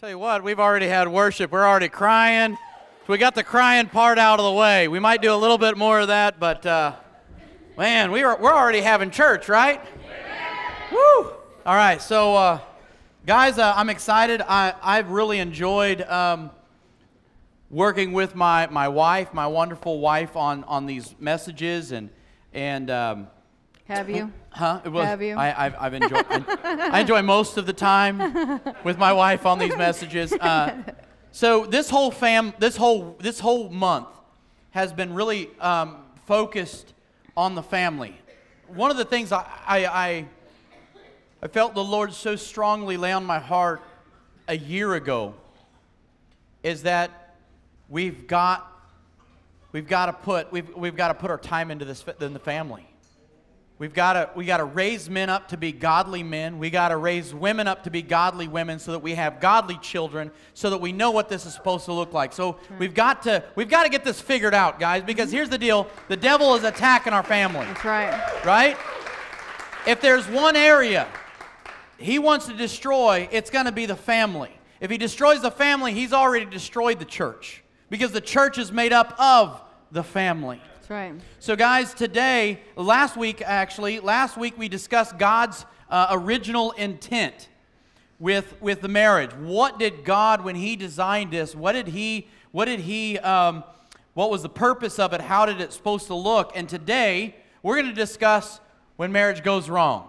Tell you what, we've already had worship. We're already crying. We got the crying part out of the way. We might do a little bit more of that, but uh, man, we are, we're already having church, right? Woo! All right, so uh, guys, uh, I'm excited. I, I've really enjoyed um, working with my, my wife, my wonderful wife, on, on these messages and and. Um, Have you? Huh? Was, Have you? I, I've, I've enjoyed. I, I enjoy most of the time with my wife on these messages. Uh, so this whole fam, this whole this whole month has been really um, focused on the family. One of the things I, I, I I felt the Lord so strongly lay on my heart a year ago is that we've got we've got to put we've, we've got to put our time into this in the family. We've got to we got to raise men up to be godly men. We got to raise women up to be godly women so that we have godly children so that we know what this is supposed to look like. So hmm. we've got to we've got to get this figured out, guys, because hmm. here's the deal. The devil is attacking our family. That's right. Right? If there's one area he wants to destroy, it's going to be the family. If he destroys the family, he's already destroyed the church because the church is made up of the family. That's right. So, guys, today, last week actually, last week we discussed God's uh, original intent with with the marriage. What did God, when He designed this, what did He, what did He, um, what was the purpose of it? How did it supposed to look? And today we're going to discuss when marriage goes wrong.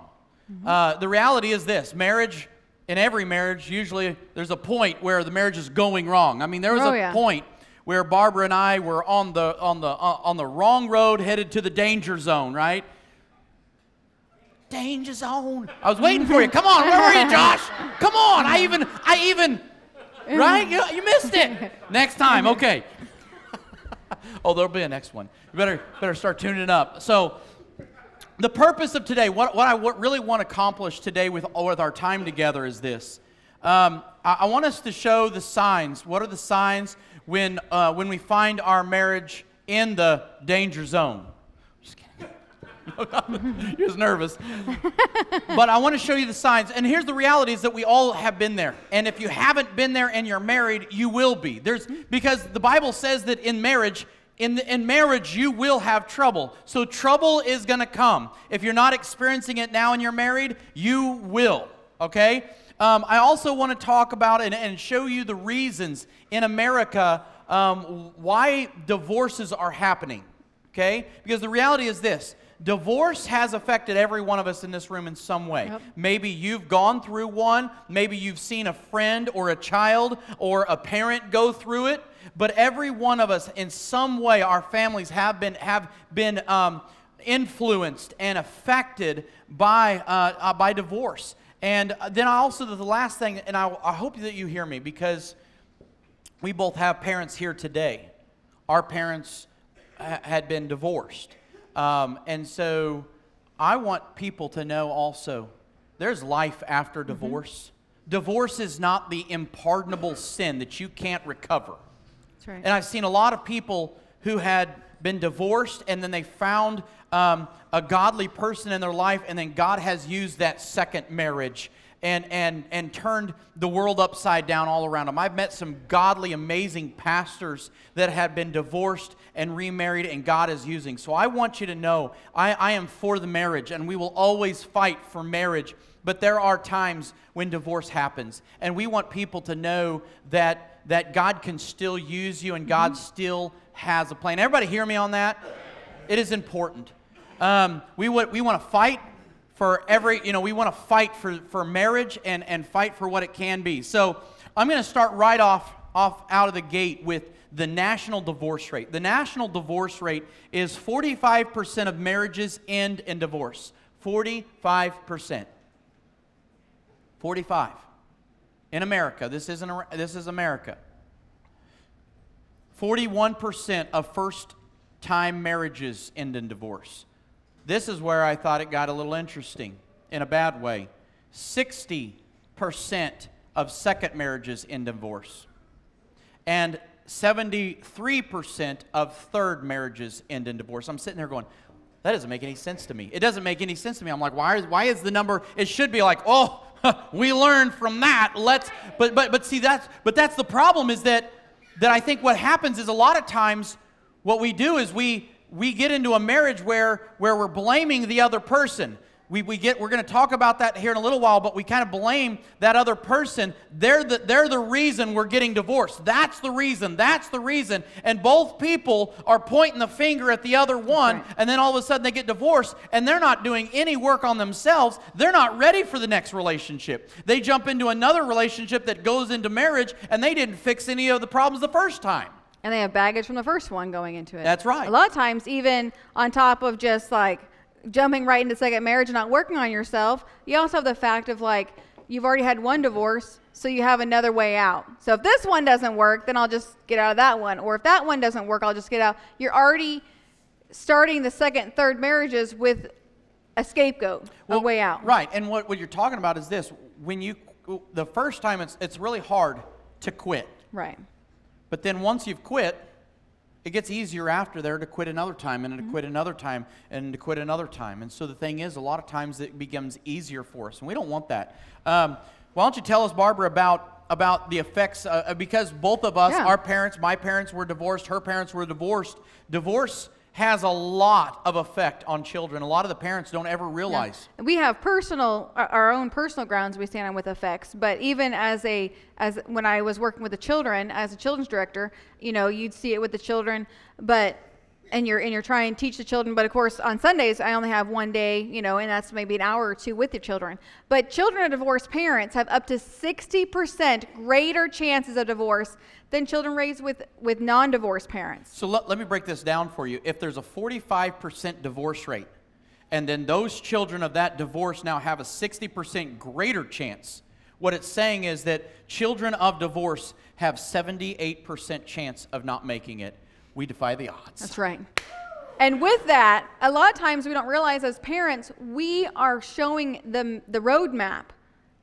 Uh, the reality is this: marriage. In every marriage, usually there's a point where the marriage is going wrong. I mean, there was Oh, a yeah. point where Barbara and I were on the on the uh, on the wrong road, headed to the danger zone. Right? Danger zone. I was waiting for you. Come on, where were you, Josh? Come on. I even I even right. You, you missed it. Next time, okay. oh, there'll be a next one. You better better start tuning up. So the purpose of today, what, what I w- really want to accomplish today with, with our time together is this. Um, I, I want us to show the signs. What are the signs when, uh, when we find our marriage in the danger zone? Just kidding. He was nervous. but I want to show you the signs. And here's the reality is that we all have been there. And if you haven't been there and you're married, you will be. There's because the Bible says that in marriage, in, the, in marriage, you will have trouble. So trouble is going to come. If you're not experiencing it now and you're married, you will. Okay? Um, I also want to talk about and, and show you the reasons in America um, why divorces are happening. Okay? Because the reality is this divorce has affected every one of us in this room in some way. Yep. Maybe you've gone through one, maybe you've seen a friend or a child or a parent go through it. But every one of us, in some way, our families have been have been um, influenced and affected by uh, uh, by divorce. And then I also the last thing, and I, I hope that you hear me because we both have parents here today. Our parents ha- had been divorced. Um, and so I want people to know also there's life after divorce. Divorce is not the impardonable sin that you can't recover. That's right. And I've seen a lot of people who had been divorced and then they found um, a godly person in their life, and then God has used that second marriage and, and, and turned the world upside down all around them. I've met some godly, amazing pastors that had been divorced and remarried, and God is using. So I want you to know I, I am for the marriage, and we will always fight for marriage. But there are times when divorce happens, and we want people to know that, that God can still use you and God still has a plan. Everybody hear me on that? It is important. Um, we, wa- we want to fight for every, you know, we want to fight for, for marriage and, and fight for what it can be. So I'm going to start right off, off out of the gate with the national divorce rate. The national divorce rate is 45% of marriages end in divorce. 45%. 45 in America. This isn't this is America. 41% of first time marriages end in divorce. This is where I thought it got a little interesting in a bad way. 60% of second marriages end in divorce. And 73% of third marriages end in divorce. I'm sitting there going, that doesn't make any sense to me. It doesn't make any sense to me. I'm like, why is, why is the number, it should be like, oh, we learned from that. Let's but but but see that's but that's the problem is that that I think what happens is a lot of times what we do is we we get into a marriage where where we're blaming the other person. We, we get we're going to talk about that here in a little while, but we kind of blame that other person. They're the they're the reason we're getting divorced. That's the reason. That's the reason. And both people are pointing the finger at the other one, right. and then all of a sudden they get divorced, and they're not doing any work on themselves. They're not ready for the next relationship. They jump into another relationship that goes into marriage, and they didn't fix any of the problems the first time. And they have baggage from the first one going into it. That's right. A lot of times, even on top of just like jumping right into second marriage and not working on yourself, you also have the fact of like you've already had one divorce, so you have another way out. So if this one doesn't work, then I'll just get out of that one. Or if that one doesn't work, I'll just get out. You're already starting the second, third marriages with a scapegoat, a way out. Right. And what, what you're talking about is this when you, the first time, it's, it's really hard to quit. Right. But then once you've quit, it gets easier after there to quit another time and to quit another time and to quit another time. And so the thing is, a lot of times it becomes easier for us, and we don't want that. Um, why don't you tell us, Barbara, about about the effects? Uh, uh, because both of us, Yeah. our parents, my parents were divorced, her parents were divorced. Divorce has a lot of effect on children. A lot of the parents don't ever realize. We have personal, our- our own personal grounds we stand on with effects. But even as a, as when I was working with the children as a children's director, you know, you'd see it with the children, but and you're and you're trying to teach the children. But of course, on Sundays I only have one day, you know, and that's maybe an hour or two with the children. But children of divorced parents have up to 60% greater chances of divorce than children raised with with non-divorced parents. So let, let me break this down for you. If there's a 45% divorce rate, and then those children of that divorce now have a 60% greater chance, what it's saying is that children of divorce have 78% chance of not making it. We defy the odds. That's right. And with that, a lot of times we don't realize as parents, we are showing them the roadmap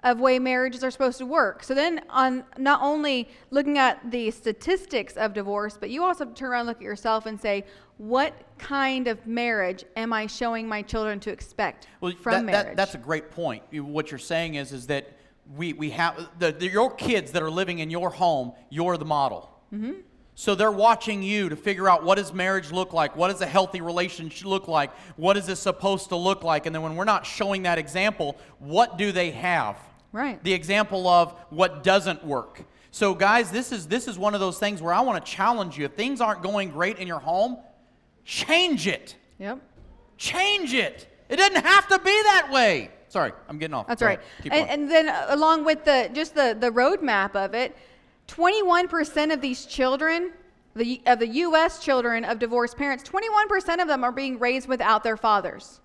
of way marriages are supposed to work. So then on not only looking at the statistics of divorce, but you also have to turn around and look at yourself and say, what kind of marriage am I showing my children to expect Well, from that, marriage? that, that's a great point. What you're saying is, is that we, we have the, the, your kids that are living in your home, you're the model. Mm-hmm. So they're watching you to figure out what does marriage look like? What does a healthy relationship look like? What is this supposed to look like? And then when we're not showing that example, what do they have? Right. The example of what doesn't work. So guys, this is this is one of those things where I want to challenge you. If things aren't going great in your home, change it. yep. Change it. It doesn't have to be that way. Sorry, I'm getting off. That's Go right. And, and then along with the just the the roadmap of it, 21% of these children, the of the U.S. children of divorced parents, 21% of them are being raised without their fathers.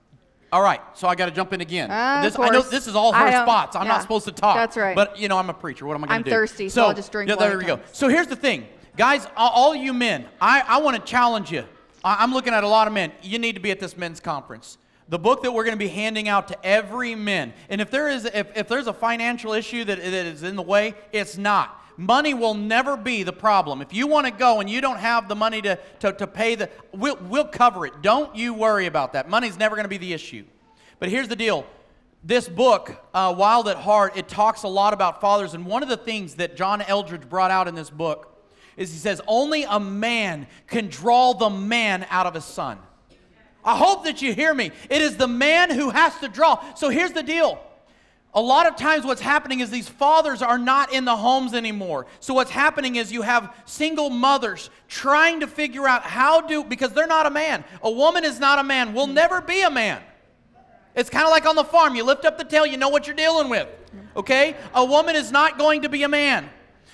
All right, so I got to jump in again. Of this, I know this is all her spots. I'm yeah, not supposed to talk. that's right. But you know, I'm a preacher. What am I going to do? I'm thirsty, so I'll just drink Yeah, water there we go. So here's the thing, guys. All, all you men, I, I want to challenge you. I, I'm looking at a lot of men. You need to be at this men's conference. The book that we're going to be handing out to every man. And if there is, if, if there's a financial issue that, that is in the way, it's not. Money will never be the problem. If you want to go and you don't have the money to, to, to pay the, we'll, we'll cover it. Don't you worry about that. Money's never going to be the issue. But here's the deal. This book, uh, Wild at Heart, it talks a lot about fathers. And one of the things that John Eldredge brought out in this book is he says, only a man can draw the man out of his son. I hope that you hear me. It is the man who has to draw. So here's the deal. A lot of times, what's happening is these fathers are not in the homes anymore. So, what's happening is you have single mothers trying to figure out how do, because they're not a man. A woman is not a man, will never be a man. It's kind of like on the farm. You lift up the tail, you know what you're dealing with. Okay? A woman is not going to be a man.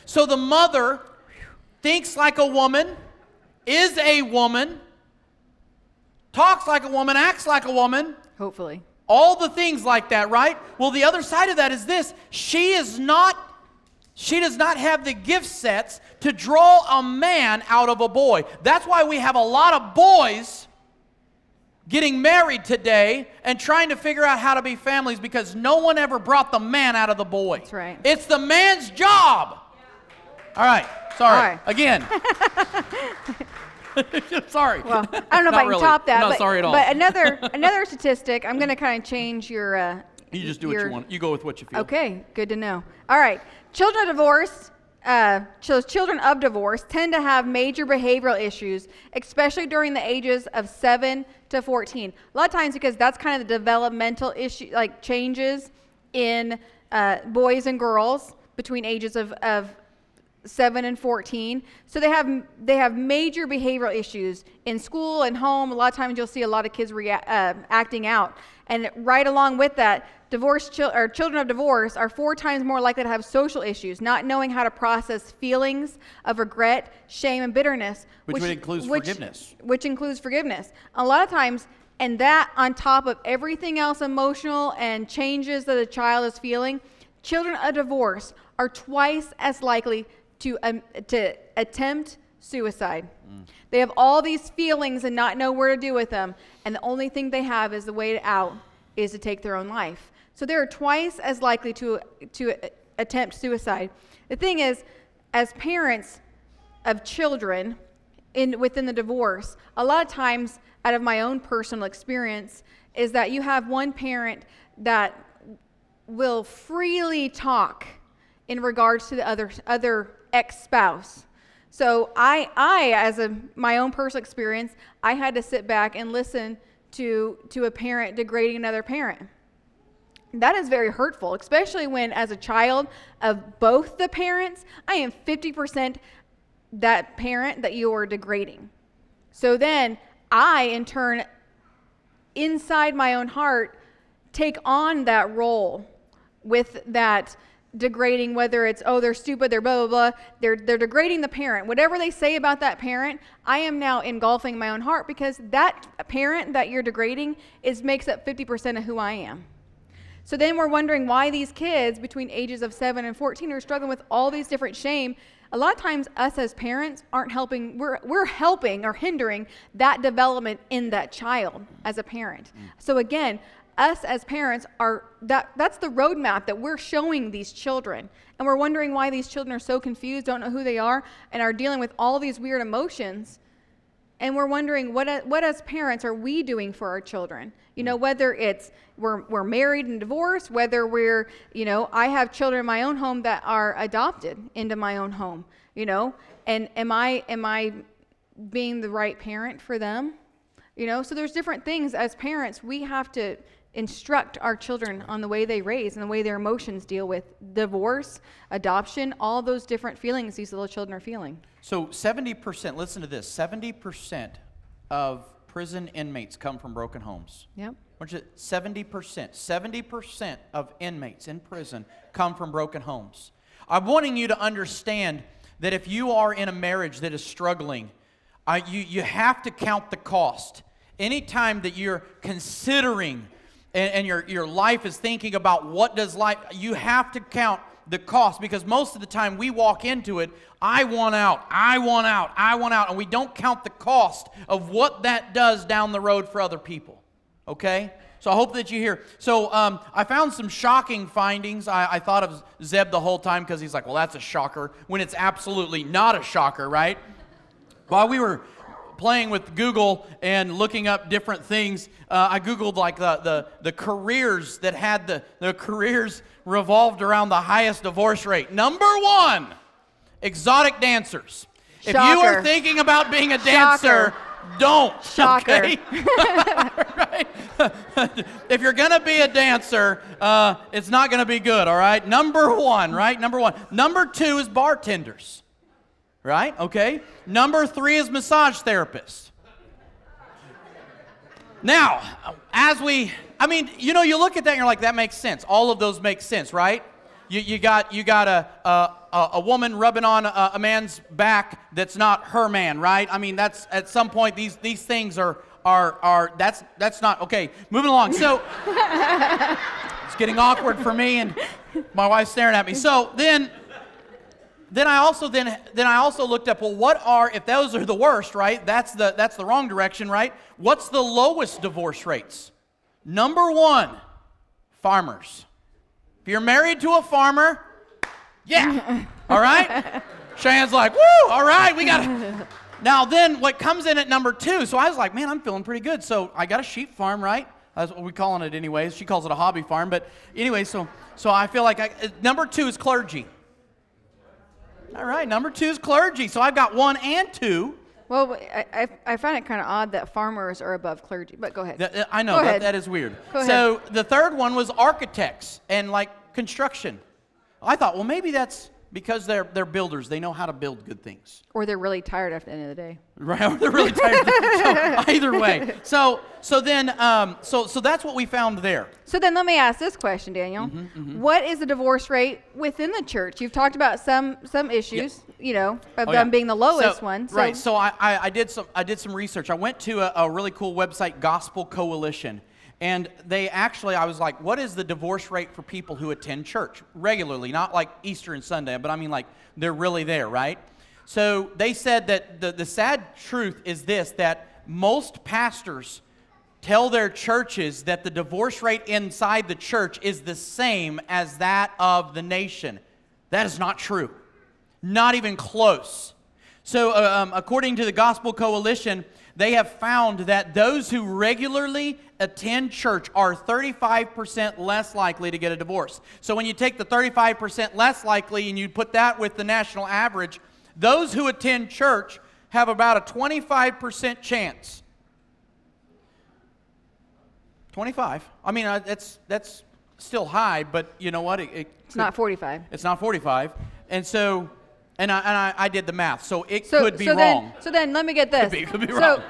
So, the mother thinks like a woman, is a woman, talks like a woman, acts like a woman, Hopefully. All the things like that, right? Well, the other side of that is this she is not. She does not have the gift sets to draw a man out of a boy. That's why we have a lot of boys getting married today and trying to figure out how to be families because no one ever brought the man out of the boy. That's right. It's the man's job. All right. Sorry. All right. Again. sorry. Well, I don't know if I can really. top that. Not but, sorry at all. But another another statistic, I'm going to kind of change your uh, You just do what you want. You go with what you feel. Okay, good to know. All right, children of divorce, uh, so children of divorce tend to have major behavioral issues, especially during the ages of seven to fourteen. A lot of times because that's kind of the developmental issue, like changes in uh, boys and girls between ages of, of 7 and 14 so they have they have major behavioral issues in school and home. A lot of times you'll see a lot of kids rea- uh, acting out. And right along with that divorced chil- or children of divorce are four times more likely to have social issues not knowing how to process feelings of regret shame and bitterness Which would include forgiveness. which includes forgiveness. A lot of times and that on top of everything else emotional and changes that a child is feeling children of divorce are twice as likely to, um, to attempt suicide. They have all these feelings and not know where to do with them and the only thing they have is the way out is to take their own life. So they're twice as likely to, to attempt suicide. The thing is as parents of children in within the divorce a lot of times out of my own personal experience is that you have one parent that will freely talk in regards to the other other ex-spouse so i i as a my own personal experience i had to sit back and listen to to a parent degrading another parent that is very hurtful, especially when, as a child of both the parents, I am 50% that parent that you are degrading. So then I, in turn, inside my own heart, take on that role with that degrading, whether it's, oh, they're stupid, they're blah, blah, blah. They're, they're degrading the parent. Whatever they say about that parent, I am now engulfing my own heart because that parent that you're degrading is makes up 50% of who I am. So then we're wondering why these kids between ages of 7 and 14 are struggling with all these different shame. A lot of times us as parents aren't helping we're we're helping or hindering that development in that child as a parent. So again, us as parents are that that's the roadmap that we're showing these children. And we're wondering why these children are so confused, don't know who they are, and are dealing with all these weird emotions. And we're wondering what what as parents are we doing for our children? You know mm. whether it's we're, we're married and divorced whether we're you know i have children in my own home that are adopted into my own home you know? And am i am i being the right parent for them? You know so there's different things as parents we have to instruct our children on the way they raise and the way their emotions deal with divorce adoption all those different feelings these little children are feeling So 70%, listen to this 70% of prison inmates come from broken homes. yep Which is 70%. 70% of inmates in prison come from broken homes. I'm wanting you to understand that if you are in a marriage that is struggling, you, you have to count the cost. Anytime that you're considering and, and your, your life is thinking about what does life, you have to count the cost because most of the time we walk into it, I want out, I want out, I want out, and we don't count the cost of what that does down the road for other people. Okay? So I hope that you hear. So um, I found some shocking findings. I, I thought of Zeb the whole time because he's like, well, that's a shocker, when it's absolutely not a shocker, right? While we were playing with Google and looking up different things, uh, I Googled like the, the, the careers that had the, the careers revolved around the highest divorce rate. Number one, exotic dancers. If you are thinking about being a dancer, Shocker. don't. Shocker. Okay? right? if you're going to be a dancer, uh, it's not going to be good, all right? Number one, right? Number one. Number two is bartenders, right? Okay. Number three is massage therapists. Now, as we, I mean, you know, you look at that and you're like, that makes sense. All of those make sense, right? You, you got, you got a, a, a- a woman rubbing on a, a man's back that's not her man, right? I mean, that's at some point these, these things are, are, are, that's, that's not, okay, moving along. So, it's getting awkward for me and my wife's staring at me. So then, then I also then then I also looked up well what are if those are the worst right? That's the that's the wrong direction right? What's the lowest divorce rates? Number 1 farmers. If you're married to a farmer yeah. All right? Cheyenne's like woo all right we got now then what comes in at number 2 so I was like man I'm feeling pretty good. So I got a sheep farm right? That's what we're calling it, anyways. She calls it a hobby farm, but anyway, so so I feel like I, number two is clergy. All right, number two is clergy. So I've got one and two. Well, I, I, I find it kind of odd that farmers are above clergy, but go ahead. That- uh, I know Go that, ahead. that is weird. Go so the third one was architects and like construction. I thought, well, maybe that's because they're they're builders. They know how to build good things. or they're really tired at the end of the day. Right? Or they're really tired. so either way. So so then um, so so that's what we found there. So then let me ask this question, Daniel. Mm-hmm, What is the divorce rate within the church? You've talked about some some issues, you know, of Oh, them yeah. being the lowest So- one. So Right. So I, I, I did some I did some research. I went to a, a really cool website, Gospel Coalition, and they actually I was like, what is the divorce rate for people who attend church regularly, not like Easter and Sunday, but I mean like they're really there, right? So they said that the, the sad truth is this that most pastors tell their churches that the divorce rate inside the church is the same as that of the nation. That is not true. Not even close. So, uh, um, according to the Gospel Coalition, they have found that those who regularly attend church are 35% less likely to get a divorce. So, when you take the 35% less likely and you put that with the national average, those who attend church have about a 25% chance 25. I mean, uh, that's that's still high, but you know what? It, it it's not 45. It's not 45, and so, and I and I, I did the math, so it So, could be so wrong. Then, so then let me get this. Could be- could be so, wrong.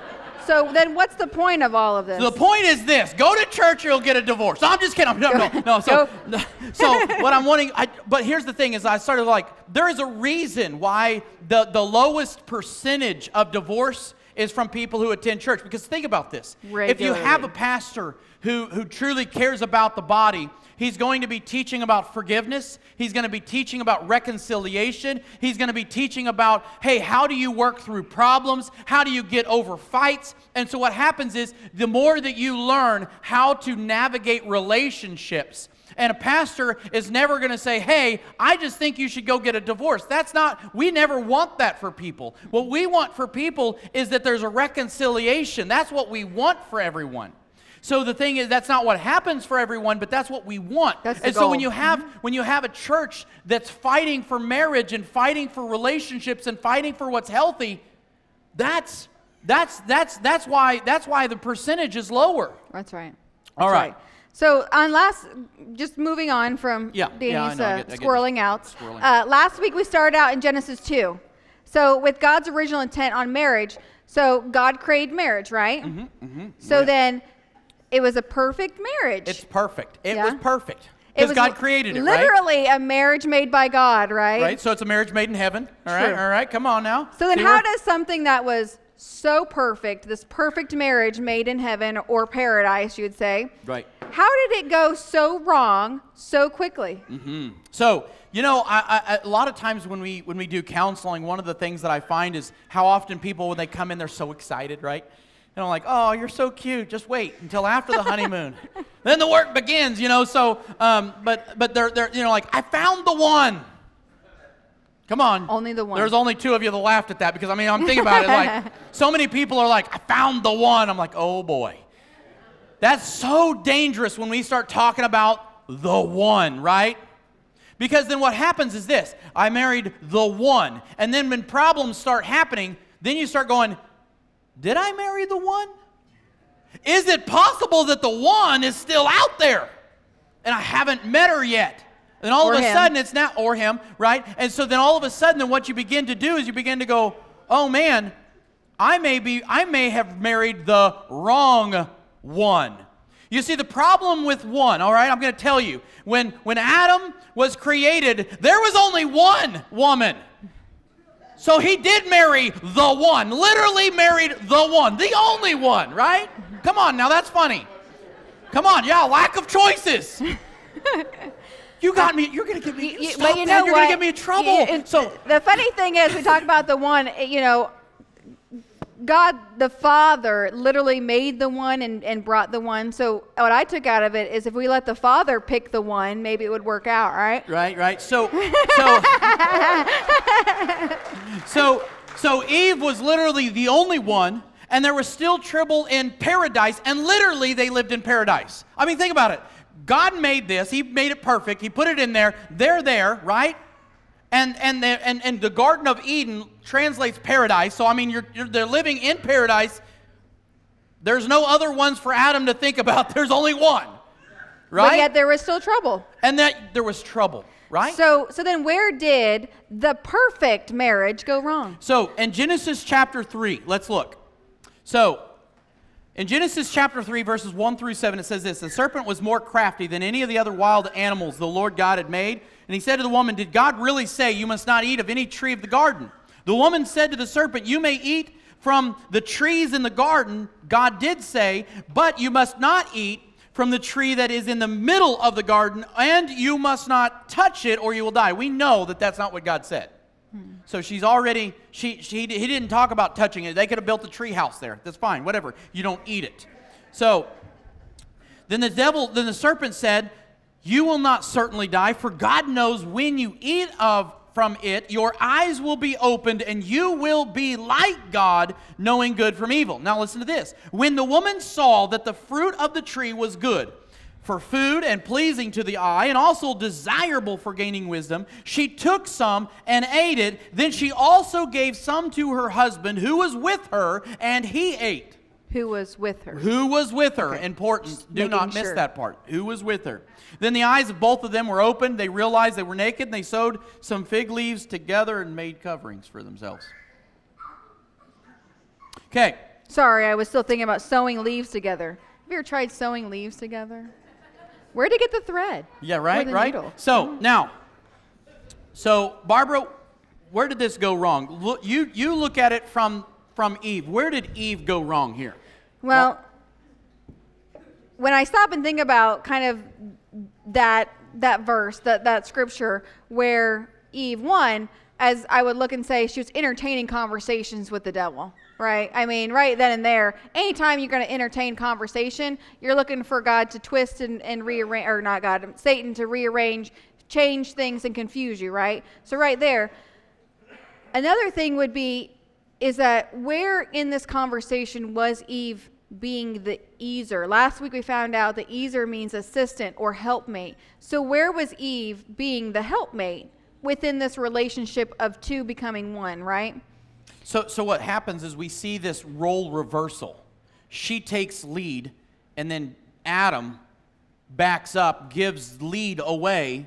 so then what's the point of all of this? So the point is this: go to church, or you'll get a divorce. No, I'm just kidding. No, no, no. So, so what I'm wanting, I, but here's the thing: is I started like there is a reason why the the lowest percentage of divorce is from people who attend church. Because think about this: if you have a pastor who who truly cares about the body. He's going to be teaching about forgiveness. He's going to be teaching about reconciliation. He's going to be teaching about, hey, how do you work through problems? How do you get over fights? And so, what happens is the more that you learn how to navigate relationships, and a pastor is never going to say, hey, I just think you should go get a divorce. That's not, we never want that for people. What we want for people is that there's a reconciliation. That's what we want for everyone. So the thing is, that's not what happens for everyone, but that's what we want. That's and so when you have when you have a church that's fighting for marriage and fighting for relationships and fighting for what's healthy, that's that's that's that's why that's why the percentage is lower. That's right. All That's right. So on last, just moving on from Yeah, yeah, Danny's I uh, get- I get squirreling out. squirreling. Uh, last week we started out in Genesis 2. So with God's original intent on marriage, so God created marriage, right? Mm-hmm, So Right. then it was a perfect marriage. It's perfect. It Yeah. was perfect because God created it, right? Literally a marriage made by God, right? Right. So it's a marriage made in heaven. All right. True. All right. Come on now. So then, See how where- does something that was so perfect, this perfect marriage made in heaven or paradise, you would say, Right. How did it go so wrong so quickly? So you know, I, I, a lot of times when we when we do counseling, one of the things that I find is how often people when they come in, they're so excited, right? And I'm like, oh, you're so cute. Just wait until after the honeymoon, then the work begins. You know. So, um, but but they're they're you know like I found the one. Come on. Only the one. There's only two of you that laughed at that because I mean I'm thinking about it like so many people are like I found the one. I'm like oh boy. That's so dangerous when we start talking about the one, right? Because then what happens is this I married the one. And then when problems start happening, then you start going, Did I marry the one? Is it possible that the one is still out there and I haven't met her yet? And all Or of a him. sudden it's now, or him, right? And so then all of a sudden, then what you begin to do is you begin to go, Oh man, I may be, I may have married the wrong one. You see, the problem with one, all right, I'm going to tell you. When, when Adam was created, there was only one woman. So he did marry the one, literally married the one, the only one, right? Come on, now that's funny. Come on, yeah, lack of choices. You got me. You're gonna get me. You- you- stop you that, You're what? gonna get me in trouble. You- so the funny thing is, we talk about the one. You know, God the Father literally made the one and, and brought the one. So what I took out of it is, if we let the Father pick the one, maybe it would work out, right? Right, right. So, so, so, so Eve was literally the only one, and there was still trouble in paradise, and literally they lived in paradise. I mean, think about it. God made this, He made it perfect, He put it in there, they're there, right? And, and, the, and, and the Garden of Eden translates paradise. So, I mean, you're, you're, they're living in paradise. There's no other ones for Adam to think about. There's only one, right? But yet there was still trouble. and that there was trouble, right? So, so then where did the perfect marriage go wrong? So in Genesis chapter 3, let's look. So in Genesis chapter 3, verses 1 through 7, it says this The serpent was more crafty than any of the other wild animals the Lord God had made. And he said to the woman, Did God really say, You must not eat of any tree of the garden? The woman said to the serpent, You may eat from the trees in the garden. God did say, But you must not eat from the tree that is in the middle of the garden, and you must not touch it or you will die. We know that that's not what God said. So she's already, she, she, he didn't talk about touching it. They could have built a tree house there. That's fine, whatever. You don't eat it. So then the devil, then the serpent said, You will not certainly die, for God knows when you eat of from it, your eyes will be opened, and you will be like God, knowing good from evil. Now listen to this. When the woman saw that the fruit of the tree was good, for food and pleasing to the eye, and also desirable for gaining wisdom, she took some and ate it. Then she also gave some to her husband who was with her, and he ate. Who was with her? Who was with her? Important. Do not miss sure. that part. Who was with her? Then the eyes of both of them were opened. They realized they were naked, and they sewed some fig leaves together and made coverings for themselves. Okay. Sorry, I was still thinking about sewing leaves together. Have you ever tried sewing leaves together? Where to get the thread? Yeah, right, right. needle? So mm-hmm. now, so Barbara, where did this go wrong? Look, you you look at it from from Eve. Where did Eve go wrong here? Well, when I stop and think about kind of that that verse, that that scripture where Eve won, as I would look and say she was entertaining conversations with the devil, right? I mean, right then and there, anytime you're going to entertain conversation, you're looking for God to twist and, and rearrange, or not God, Satan to rearrange, change things and confuse you, right? So right there, Another thing would be is that where in this conversation was Eve being the ezer? Last week we found out that ezer means assistant or helpmate. So where was Eve being the helpmate within this relationship of two becoming one, right? So, so what happens is we see this role reversal. She takes lead, and then Adam backs up, gives lead away,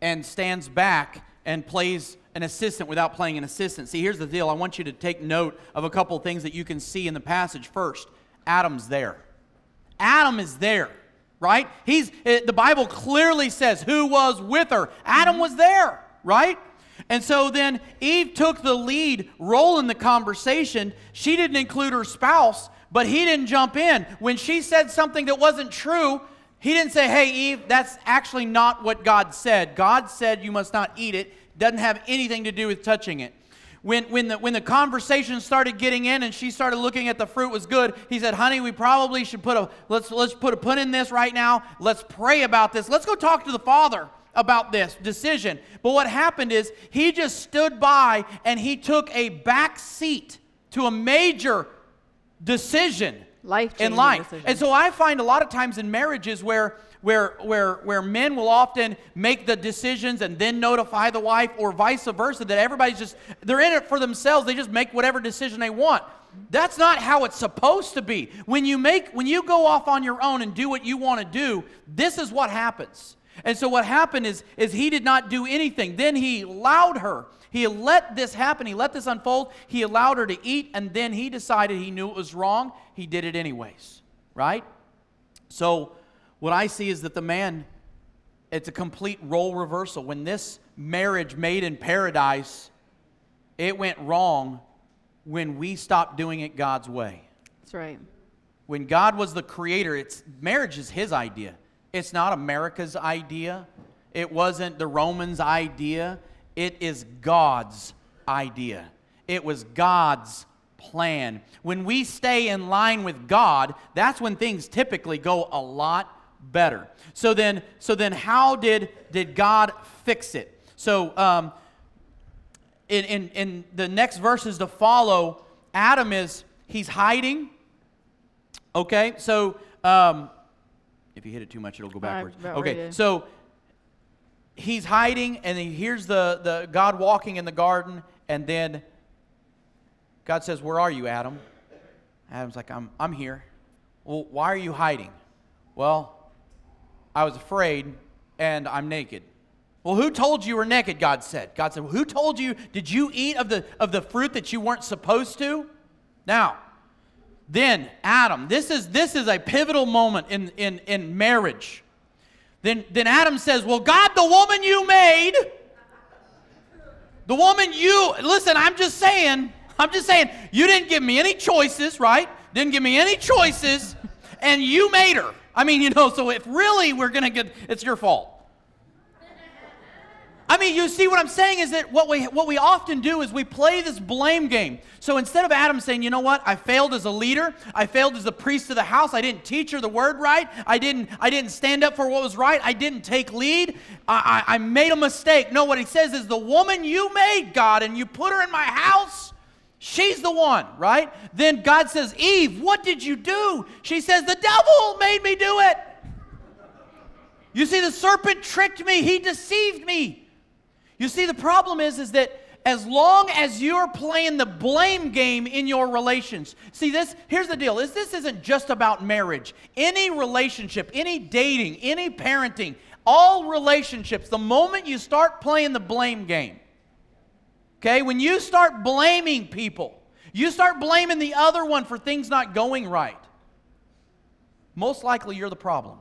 and stands back and plays an assistant without playing an assistant. See, here's the deal. I want you to take note of a couple of things that you can see in the passage. First, Adam's there. Adam is there, right? He's it, the Bible clearly says who was with her. Adam was there, right? And so then Eve took the lead role in the conversation. She didn't include her spouse, but he didn't jump in. When she said something that wasn't true, he didn't say, Hey, Eve, that's actually not what God said. God said you must not eat it. Doesn't have anything to do with touching it. When, when, the, when the conversation started getting in and she started looking at the fruit was good, he said, honey, we probably should put a, let's, let's put a put in this right now. Let's pray about this. Let's go talk to the father about this decision. But what happened is he just stood by and he took a back seat to a major decision Life-changing in life. decision. And so I find a lot of times in marriages where where where where men will often make the decisions and then notify the wife or vice versa that everybody's just they're in it for themselves. They just make whatever decision they want. That's not how it's supposed to be. When you make when you go off on your own and do what you want to do, this is what happens. And so what happened is is he did not do anything. Then he allowed her. He let this happen. He let this unfold. He allowed her to eat and then he decided he knew it was wrong. He did it anyways, right? So what I see is that the man it's a complete role reversal. When this marriage made in paradise, it went wrong when we stopped doing it God's way. That's right. When God was the creator, it's marriage is his idea. It's not America's idea. It wasn't the Romans' idea. It is God's idea. It was God's plan. When we stay in line with God, that's when things typically go a lot better. So then, so then, how did did God fix it? So um, in, in in the next verses to follow, Adam is he's hiding. Okay, so um, if you hit it too much, it'll go backwards. Okay, so he's hiding, and he hears the, the God walking in the garden, and then God says, Where are you, Adam? Adam's like, I'm, I'm here. Well, why are you hiding? Well, I was afraid and I'm naked. Well, who told you you were naked? God said. God said, well, Who told you? Did you eat of the, of the fruit that you weren't supposed to? Now, then Adam, this is, this is a pivotal moment in, in, in marriage. Then, then Adam says, Well, God, the woman you made, the woman you, listen, I'm just saying, I'm just saying, you didn't give me any choices, right? Didn't give me any choices, and you made her. I mean, you know, so if really we're going to get, it's your fault. I mean, you see what I'm saying is that what we, what we often do is we play this blame game. So instead of Adam saying, you know what, I failed as a leader, I failed as the priest of the house, I didn't teach her the word right, I didn't, I didn't stand up for what was right, I didn't take lead, I, I, I made a mistake. No, what he says is, the woman you made, God, and you put her in my house, she's the one, right? Then God says, Eve, what did you do? She says, the devil made me do it. You see, the serpent tricked me, he deceived me. You see, the problem is, is that as long as you're playing the blame game in your relations, see this, here's the deal, is this isn't just about marriage. Any relationship, any dating, any parenting, all relationships, the moment you start playing the blame game, okay, when you start blaming people, you start blaming the other one for things not going right, most likely you're the problem.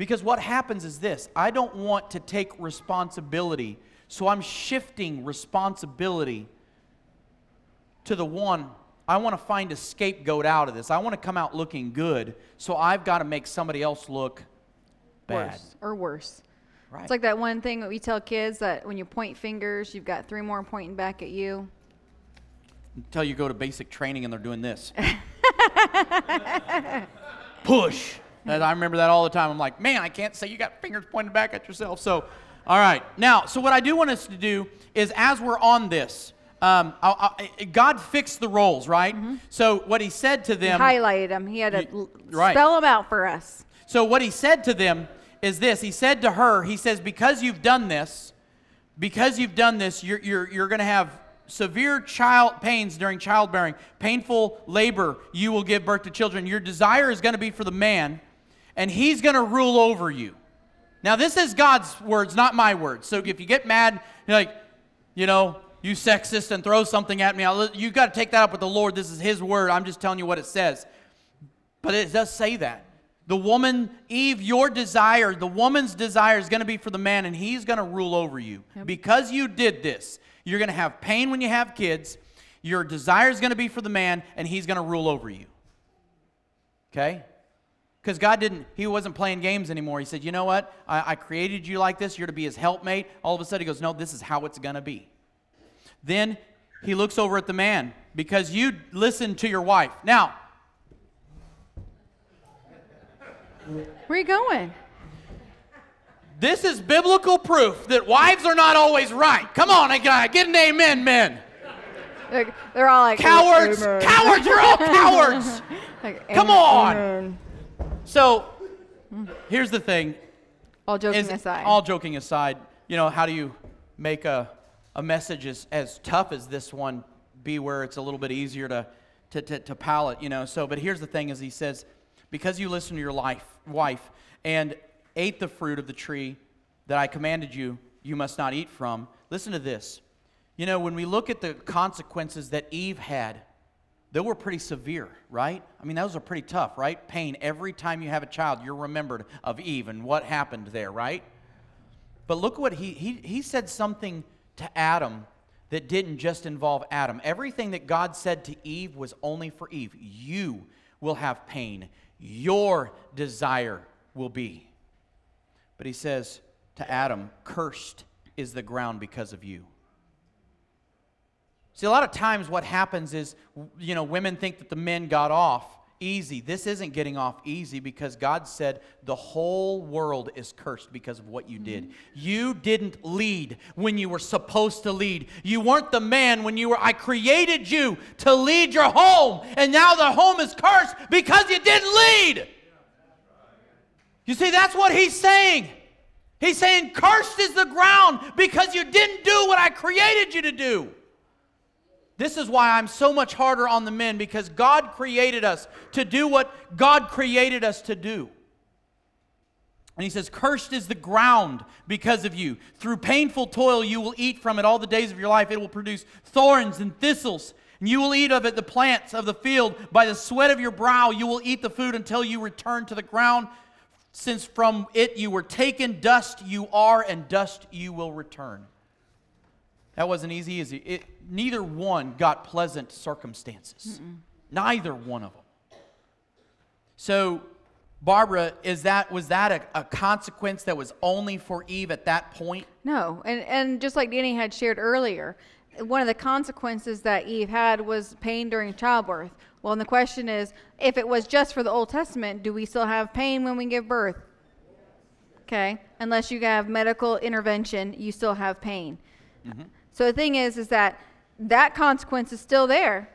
Because what happens is this I don't want to take responsibility, so I'm shifting responsibility to the one. I want to find a scapegoat out of this. I want to come out looking good, so I've got to make somebody else look bad. Worse or worse. Right. It's like that one thing that we tell kids that when you point fingers, you've got three more pointing back at you. Until you go to basic training and they're doing this. Push. And I remember that all the time. I'm like, man, I can't say you got fingers pointed back at yourself. So, all right. Now, so what I do want us to do is as we're on this, um, I, I, God fixed the roles, right? So what he said to them. he Highlighted them. He had to You- right. spell them out for us. So what he said to them is this. He said to her, he says, because you've done this, because you've done this, you're, you're, you're going to have severe child pains during childbearing, painful labor, you will give birth to children. Your desire is going to be for the man, and he's going to rule over you. Now, this is God's words, not my words. So if you get mad, you're like, you know, you sexist and throw something at me, I'll, you got to take that up with the Lord. This is his word. I'm just telling you what it says. But it does say that. The woman, Eve, your desire, the woman's desire is going to be for the man, and he's going to rule over you. Because you did this, you're going to have pain when you have kids. Your desire is going to be for the man, and he's going to rule over you. Okay? Because God didn't, He wasn't playing games anymore. He said, You know what? I, I created you like this. You're to be His helpmate. All of a sudden, He goes, No, this is how it's going to be. Then He looks over at the man because you listened to your wife. Now, Where are you going? This is biblical proof that wives are not always right. Come on, I got get an amen, men. They're, they're all like Cowards, "Amen." cowards, you're all cowards. Like, Come "Amen, on." Amen." So, here's the thing. All joking Is, aside. all joking aside, you know, how do you make a, a message as, as tough as this one be where it's a little bit easier to, to, to, to palate, you know? So, but here's the thing is he says, because you listened to your life, wife and ate the fruit of the tree that I commanded you, you must not eat from. Listen to this. You know, when we look at the consequences that Eve had, they were pretty severe, right? I mean, those are pretty tough, right? Pain. Every time you have a child, you're remembered of Eve and what happened there, right? But look what he, he, he said something to Adam that didn't just involve Adam. Everything that God said to Eve was only for Eve. You will have pain, your desire will be. But he says to Adam, Cursed is the ground because of you. See, a lot of times what happens is, you know, women think that the men got off easy. This isn't getting off easy because God said the whole world is cursed because of what you mm-hmm. did. You didn't lead when you were supposed to lead. You weren't the man when you were, I created you to lead your home, and now the home is cursed because you didn't lead. You see, that's what he's saying. He's saying, Cursed is the ground because you didn't do what I created you to do. This is why I'm so much harder on the men because God created us to do what God created us to do. And he says, Cursed is the ground because of you. Through painful toil, you will eat from it all the days of your life. It will produce thorns and thistles. And you will eat of it the plants of the field. By the sweat of your brow, you will eat the food until you return to the ground. Since from it you were taken, dust you are, and dust you will return. That wasn't easy, is it? it neither one got pleasant circumstances. Mm-mm. Neither one of them. So, Barbara, is that was that a, a, consequence that was only for Eve at that point? No, and and just like Danny had shared earlier, one of the consequences that Eve had was pain during childbirth. Well, and the question is, if it was just for the Old Testament, do we still have pain when we give birth? Okay, unless you have medical intervention, you still have pain. Mm-hmm. So the thing is, is that that consequence is still there.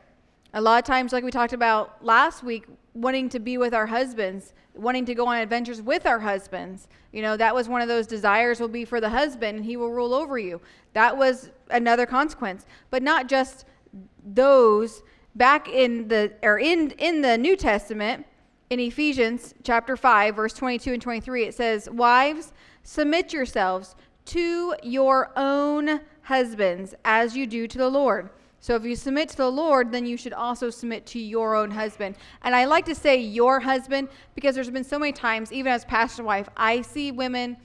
A lot of times, like we talked about last week, wanting to be with our husbands, wanting to go on adventures with our husbands. You know, that was one of those desires will be for the husband and he will rule over you. That was another consequence. But not just those back in the or in in the New Testament in Ephesians chapter 5 verse 22 and 23 it says, "Wives, submit yourselves to your own husbands as you do to the Lord. So if you submit to the Lord, then you should also submit to your own husband. And I like to say your husband because there's been so many times, even as pastor wife, I see women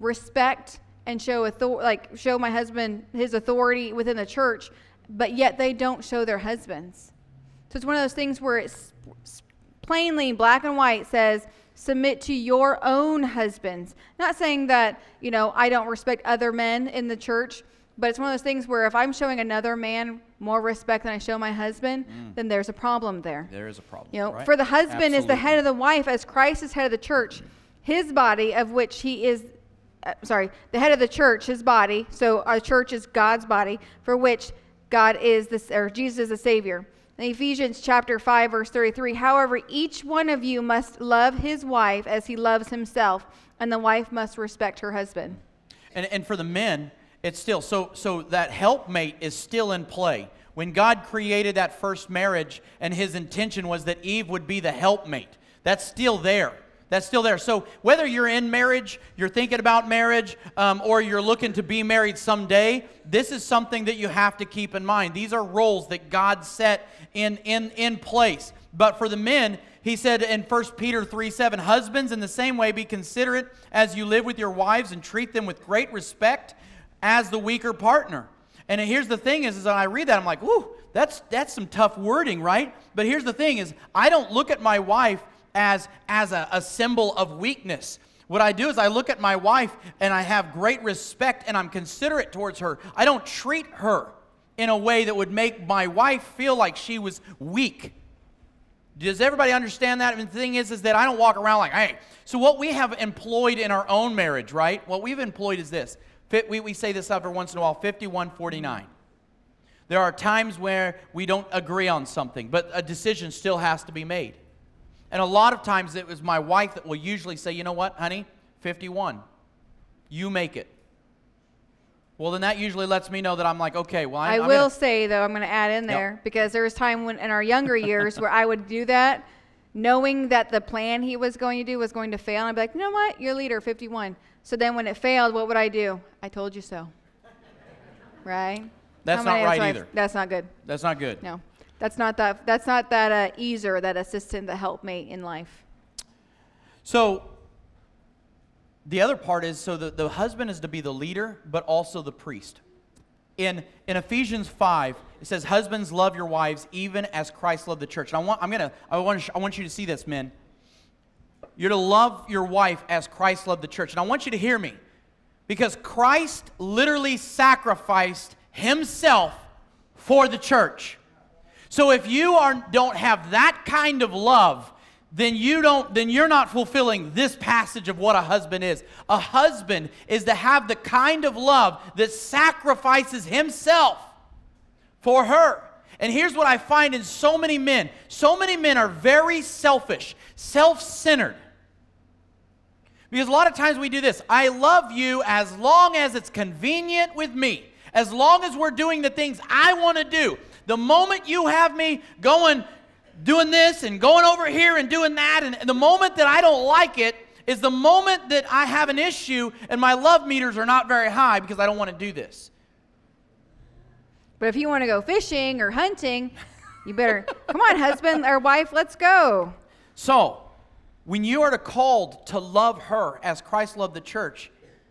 respect and show author- like show my husband his authority within the church, but yet they don't show their husbands. So it's one of those things where it's plainly black and white says submit to your own husbands. Not saying that, you know, I don't respect other men in the church, but it's one of those things where if I'm showing another man more respect than I show my husband, mm. then there's a problem there. There is a problem. You know, right? for the husband Absolutely. is the head of the wife, as Christ is head of the church. His body, of which he is, uh, sorry, the head of the church, his body. So our church is God's body, for which God is this or Jesus is the Savior. In Ephesians chapter 5, verse 33, however, each one of you must love his wife as he loves himself, and the wife must respect her husband. And, and for the men, it's still so so that helpmate is still in play. When God created that first marriage and his intention was that Eve would be the helpmate. That's still there. That's still there. So whether you're in marriage, you're thinking about marriage, um, or you're looking to be married someday, this is something that you have to keep in mind. These are roles that God set in in in place. But for the men, he said in 1 Peter 3 7, Husbands, in the same way, be considerate as you live with your wives and treat them with great respect as the weaker partner. And here's the thing is, is when I read that, I'm like, ooh, that's, that's some tough wording, right? But here's the thing is, I don't look at my wife as, as a, a symbol of weakness. What I do is I look at my wife and I have great respect and I'm considerate towards her. I don't treat her in a way that would make my wife feel like she was weak. Does everybody understand that? I And the thing is, is that I don't walk around like, hey. So what we have employed in our own marriage, right? What we've employed is this. We, we say this every once in a while 5149. There are times where we don't agree on something, but a decision still has to be made. And a lot of times it was my wife that will usually say, you know what, honey, 51. You make it. Well, then that usually lets me know that I'm like, okay, well, I'm, I will gonna... say, though, I'm going to add in there yep. because there was time when in our younger years where I would do that, knowing that the plan he was going to do was going to fail. And I'd be like, you know what, you're leader, 51. So then when it failed, what would I do? I told you so. Right? That's not right either. That's not good. That's not good. No. That's not that that's not that uh, ezer, that assistant, that helpmate in life. So the other part is so the, the husband is to be the leader, but also the priest. In, in Ephesians 5, it says, Husbands, love your wives even as Christ loved the church. And I want, I'm gonna, I, want, I want you to see this, men. You're to love your wife as Christ loved the church. And I want you to hear me because Christ literally sacrificed himself for the church. So if you are, don't have that kind of love, then you don't then you're not fulfilling this passage of what a husband is. A husband is to have the kind of love that sacrifices himself for her. And here's what I find in so many men. So many men are very selfish, self-centered. Because a lot of times we do this. I love you as long as it's convenient with me. As long as we're doing the things I want to do. The moment you have me going doing this and going over here and doing that, and the moment that I don't like it is the moment that I have an issue and my love meters are not very high because I don't want to do this. But if you want to go fishing or hunting, you better, come on, husband or wife, let's go. So, when you are called to love her as Christ loved the church,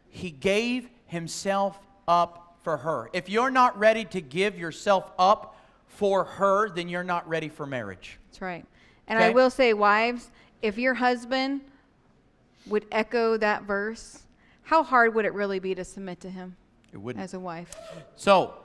he gave himself up for her. If you're not ready to give yourself up for her, then you're not ready for marriage. That's right. And okay? I will say, wives, if your husband would echo that verse, how hard would it really be to submit to him it wouldn't. as a wife? So,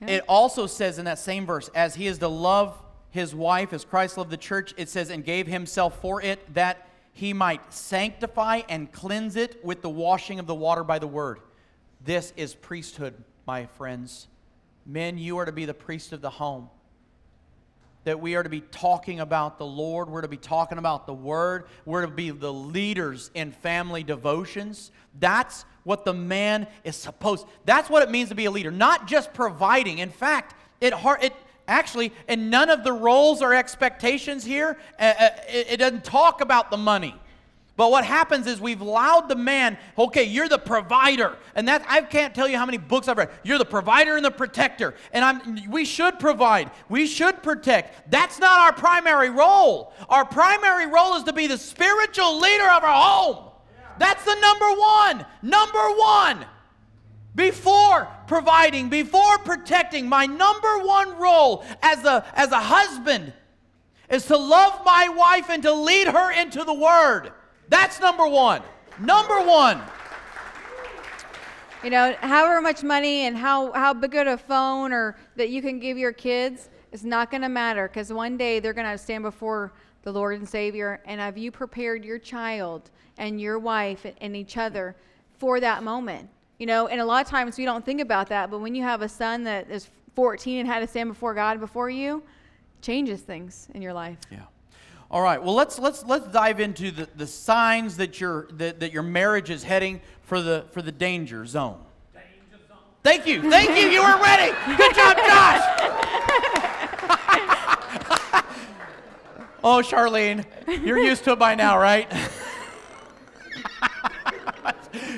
yeah. it also says in that same verse, as he is to love his wife as Christ loved the church, it says, and gave himself for it that he might sanctify and cleanse it with the washing of the water by the word. This is priesthood, my friends. Men, you are to be the priest of the home. That we are to be talking about the Lord. We're to be talking about the Word. We're to be the leaders in family devotions. That's what the man is supposed. That's what it means to be a leader. Not just providing. In fact, it, it actually, in none of the roles or expectations here, uh, uh, it doesn't talk about the money. But what happens is we've allowed the man, okay, you're the provider. And that I can't tell you how many books I've read. You're the provider and the protector. And I'm we should provide. We should protect. That's not our primary role. Our primary role is to be the spiritual leader of our home. That's the number one. Number one. Before providing, before protecting, my number one role as a, as a husband is to love my wife and to lead her into the Word. That's number one. Number one. You know, however much money and how, how big of a phone or that you can give your kids is not going to matter because one day they're going to stand before the Lord and Savior. And have you prepared your child and your wife and each other for that moment? You know, and a lot of times we don't think about that, but when you have a son that is 14 and had to stand before God before you, changes things in your life. Yeah. All right. Well, let's let's let's dive into the, the signs that your that, that your marriage is heading for the for the danger zone. Danger zone. Thank you. Thank you. You were ready. Good job, Josh. oh, Charlene, you're used to it by now, right?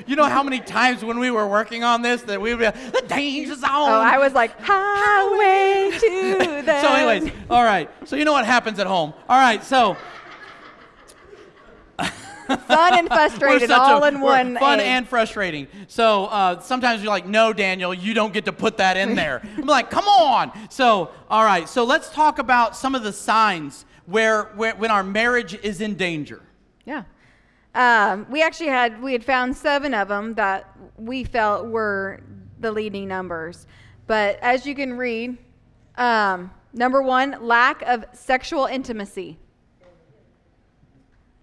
you know how many times when we were working on this that we would be like, the danger zone. Oh, I was like, highway to the. so, anyways, all right. So you know what happens at home. All right, so. fun and frustrated all a, in one. Fun and frustrating. So uh, sometimes you're like, no, Daniel, you don't get to put that in there. I'm like, come on. So, all right. So let's talk about some of the signs where, where when our marriage is in danger. Yeah. Um, we actually had we had found seven of them that we felt were the leading numbers. But as you can read, um, number one, lack of sexual intimacy.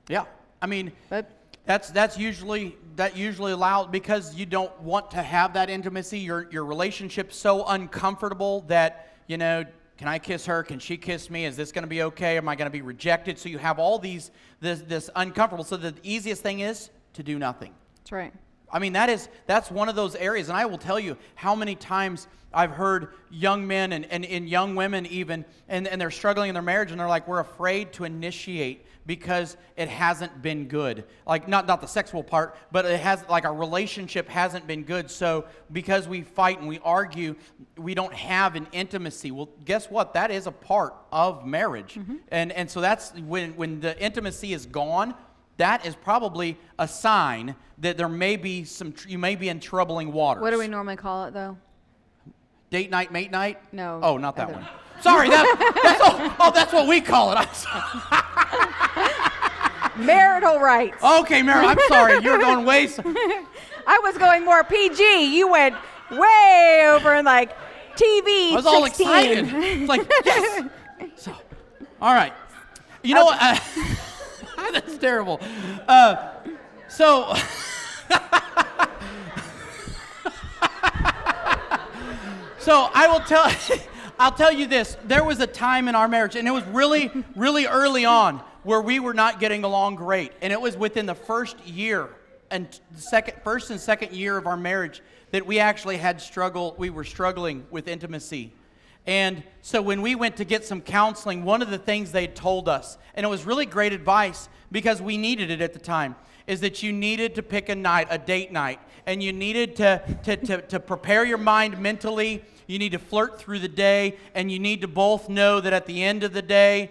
Yeah, I mean, but, that's that's usually that usually allowed because you don't want to have that intimacy. Your your relationship's so uncomfortable that you know can I kiss her? Can she kiss me? Is this going to be okay? Am I going to be rejected? So you have all these, this, this uncomfortable. So the easiest thing is to do nothing. That's right. I mean, that is, that's one of those areas. And I will tell you how many times I've heard young men and, and, and young women even, and, and they're struggling in their marriage and they're like, we're afraid to initiate because it hasn't been good. Like not not the sexual part, but it has like our relationship hasn't been good. So because we fight and we argue, we don't have an intimacy. Well, guess what? That is a part of marriage. Mm-hmm. And and so that's when when the intimacy is gone, that is probably a sign that there may be some you may be in troubling waters. What do we normally call it though? Date night, mate night? No. Oh, not that one. Sorry, that, that's oh, oh, that's what we call it. marital rights. Okay, marital. I'm sorry. You're going way. So- I was going more PG. You went way over in like TV. I was all excited. It's like, yes. So, all right. You know what? Uh, that's terrible. Uh, so, so I will tell. I'll tell you this. There was a time in our marriage, and it was really, really early on, where we were not getting along great, and it was within the first year and the second, first and second year of our marriage that we actually had struggle. We were struggling with intimacy. And so when we went to get some counseling, one of the things they told us, and it was really great advice because we needed it at the time, is that you needed to pick a night, a date night, and you needed to, to, to, to prepare your mind mentally. You need to flirt through the day, and you need to both know that at the end of the day,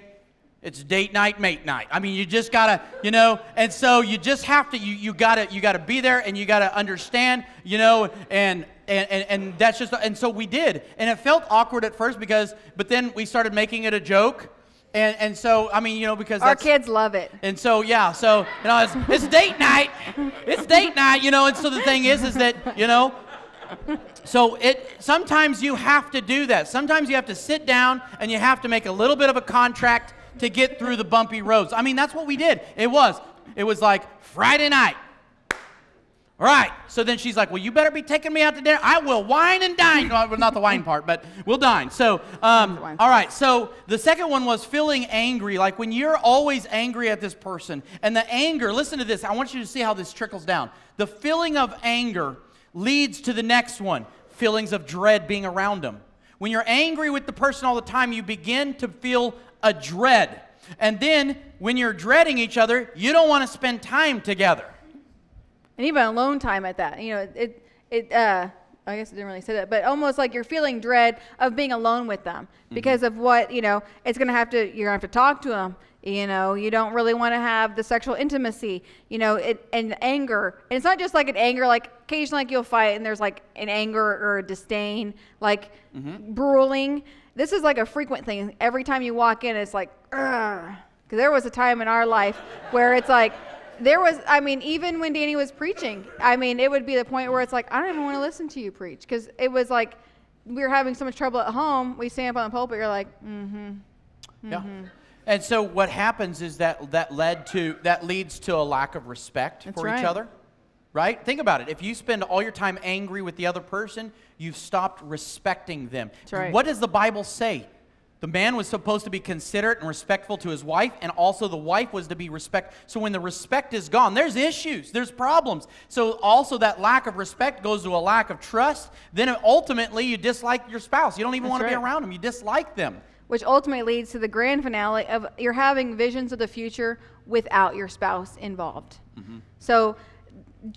it's date night, mate night. I mean, you just gotta, you know, and so you just have to, you, you gotta, you gotta be there and you gotta understand, you know, and, and, and, and that's just, and so we did. And it felt awkward at first because, but then we started making it a joke. And, and so, I mean, you know, because Our kids love it. and so, yeah, so, you know, it's, it's date night. It's date night, you know, and so the thing is, is that, you know, so it sometimes you have to do that. Sometimes you have to sit down and you have to make a little bit of a contract to get through the bumpy roads. I mean, that's what we did. It was. It was like Friday night. All right. So then she's like, "Well, you better be taking me out to dinner. I will wine and dine." Well, not the wine part, but we'll dine. So, um, all right. So the second one was feeling angry, like when you're always angry at this person, and the anger. Listen to this. I want you to see how this trickles down. The feeling of anger leads to the next one: feelings of dread being around them. When you're angry with the person all the time, you begin to feel a dread. And then when you're dreading each other, you don't want to spend time together. and even alone time at that. You know, it it uh I guess I didn't really say that, but almost like you're feeling dread of being alone with them because of what you know. It's gonna have to you're gonna have to talk to them. You know, you don't really want to have the sexual intimacy. You know, it and anger. And it's not just like an anger. Like occasionally, like you'll fight and there's like an anger or a disdain, like bruising. This is like a frequent thing. Every time you walk in, it's like, because there was a time in our life where it's like there was i mean even when danny was preaching i mean it would be the point where it's like i don't even want to listen to you preach because it was like we were having so much trouble at home we stand up on the pulpit you're like mm-hmm Yeah. And so what happens is that that led to that leads to a lack of respect That's for each other. Right? Think about it. If you spend all your time angry with the other person, you've stopped respecting them. Right. What does the Bible say? The man was supposed to be considerate and respectful to his wife, and also the wife was to be respect. So when the respect is gone, there's issues, there's problems. So also that lack of respect goes to a lack of trust. Then ultimately you dislike your spouse. You don't even That's want to be around them. You dislike them. which ultimately leads to the grand finale of you're having visions of the future without your spouse involved. Mm-hmm. So,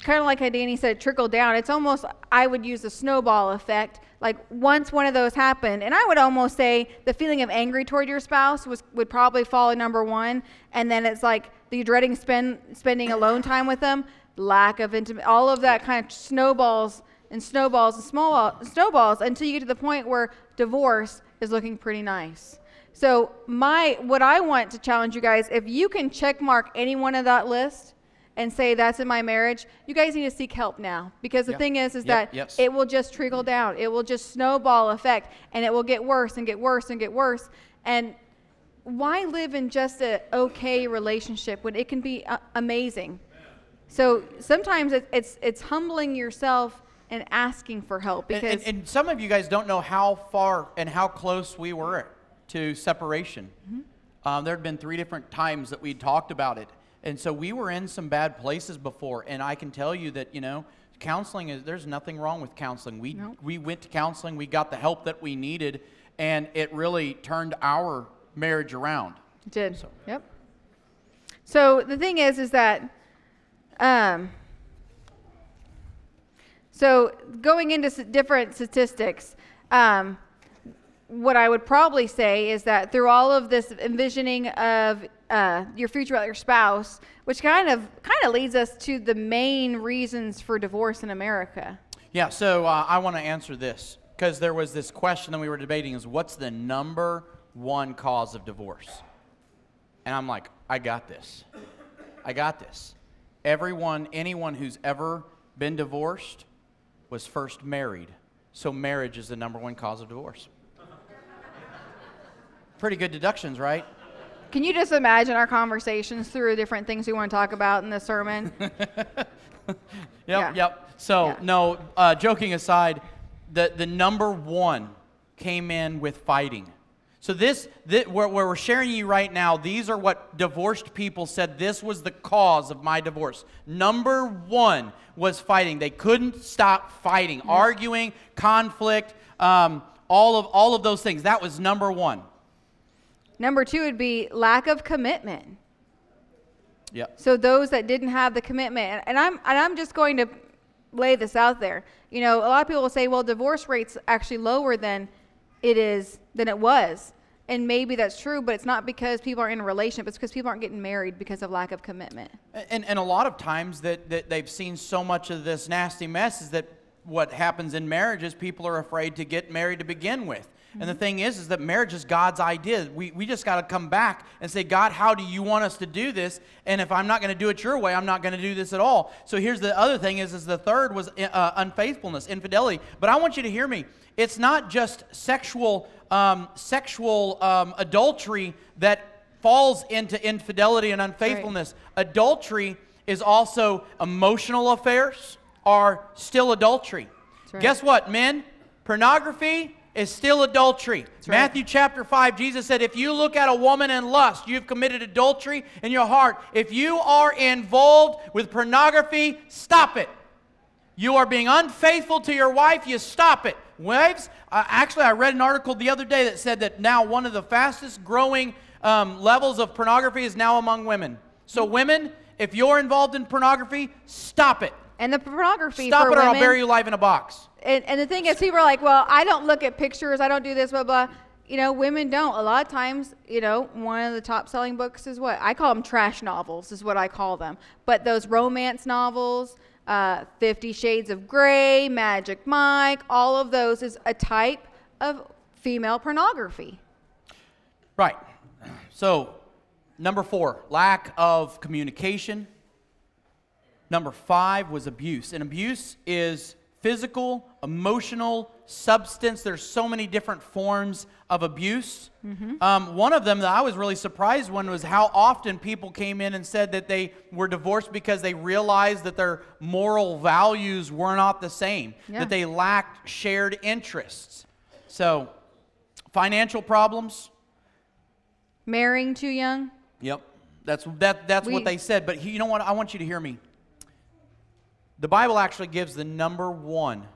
kind of like how Danny said, trickle down. It's almost I would use the snowball effect. Like once one of those happened, and I would almost say the feeling of angry toward your spouse was would probably fall at number one, and then it's like the dreading spend spending alone time with them, lack of intimate, all of that kind of snowballs and snowballs and small snowballs until you get to the point where divorce is looking pretty nice. So my what I want to challenge you guys, if you can check mark any one of that list and say that's in my marriage, you guys need to seek help now. Because the Yeah. thing is is Yep, that yes. it will just trickle down. It will just snowball effect and it will get worse and get worse and get worse. And why live in just a okay relationship when it can be uh, amazing? So sometimes it, it's it's humbling yourself and asking for help And- because and, and some of you guys don't know how far and how close we were to separation. Mm-hmm. Um, there had been three different times that we talked about it, and so we were in some bad places before. And I can tell you that you know, counseling is there's nothing wrong with counseling. We No. we went to counseling, we got the help that we needed, and it really turned our marriage around. It did. So- Yep. So the thing is, is that, um, so going into different statistics, um, what I would probably say is that through all of this envisioning of uh, your future with your spouse, which kind of kind of leads us to the main reasons for divorce in America. Yeah, so uh, I want to answer this because there was this question that we were debating is what's the number one cause of divorce? And I'm like, I got this. I got this. Everyone, anyone who's ever been divorced was first married. So marriage is the number one cause of divorce. Pretty good deductions, right? Can you just imagine our conversations through different things we want to talk about in the sermon? Yep, Yeah. yep. So, Yeah. no, uh, joking aside, the, the number one came in with fighting. So, this, thi- where, where we're sharing you right now, these are what divorced people said this was the cause of my divorce. Number one was fighting. They couldn't stop fighting, arguing, conflict, um, all, of, all of those things. That was number one. Number two would be lack of commitment. Yep. So those that didn't have the commitment, and, and I'm and I'm just going to lay this out there. You know, a lot of people will say, well, divorce rates actually lower than it is than it was, and maybe that's true, but it's not because people are in a relationship. It's because people aren't getting married because of lack of commitment. And, and a lot of times that, that they've seen so much of this nasty mess is that what happens in marriage is people are afraid to get married to begin with. And the thing is, is that marriage is God's idea. We, we just got to come back and say, God, how do you want us to do this? And if I'm not going to do it your way, I'm not going to do this at all. So here's the other thing is, is the third was uh, unfaithfulness, infidelity. But I want you to hear me. It's not just sexual, um, sexual um, adultery that falls into infidelity and unfaithfulness. Adultery is also emotional affairs are still adultery. right. Guess what, men? Pornography is still adultery. right. Matthew chapter 5, Jesus said, If you look at a woman in lust, you've committed adultery in your heart. If you are involved with pornography, stop it. You are being unfaithful to your wife, you stop it. Wives, uh, actually, I read an article the other day that said that now one of the fastest growing um, levels of pornography is now among women. So, women, if you're involved in pornography, stop it. And the pornography Stop for it or I'll bury you alive in a box. And, and the thing is, people are like, well, I don't look at pictures, I don't do this, blah, blah. You know, women don't. A lot of times, you know, one of the top selling books is what? I call them trash novels, is what I call them. But those romance novels, uh, Fifty Shades of Grey, Magic Mike, all of those is a type of female pornography. Right. So, number four, lack of communication. Number five was abuse. And abuse is physical, emotional, substance. There's so many different forms of abuse. Um, one of them that I was really surprised when was how often people came in and said that they were divorced because they realized that their moral values were not the same, Yeah. that they lacked shared interests. So, financial problems. Marrying too young? Yep. That's that that's We- what they said, but he, you know what? I want you to hear me. The Bible actually gives the number one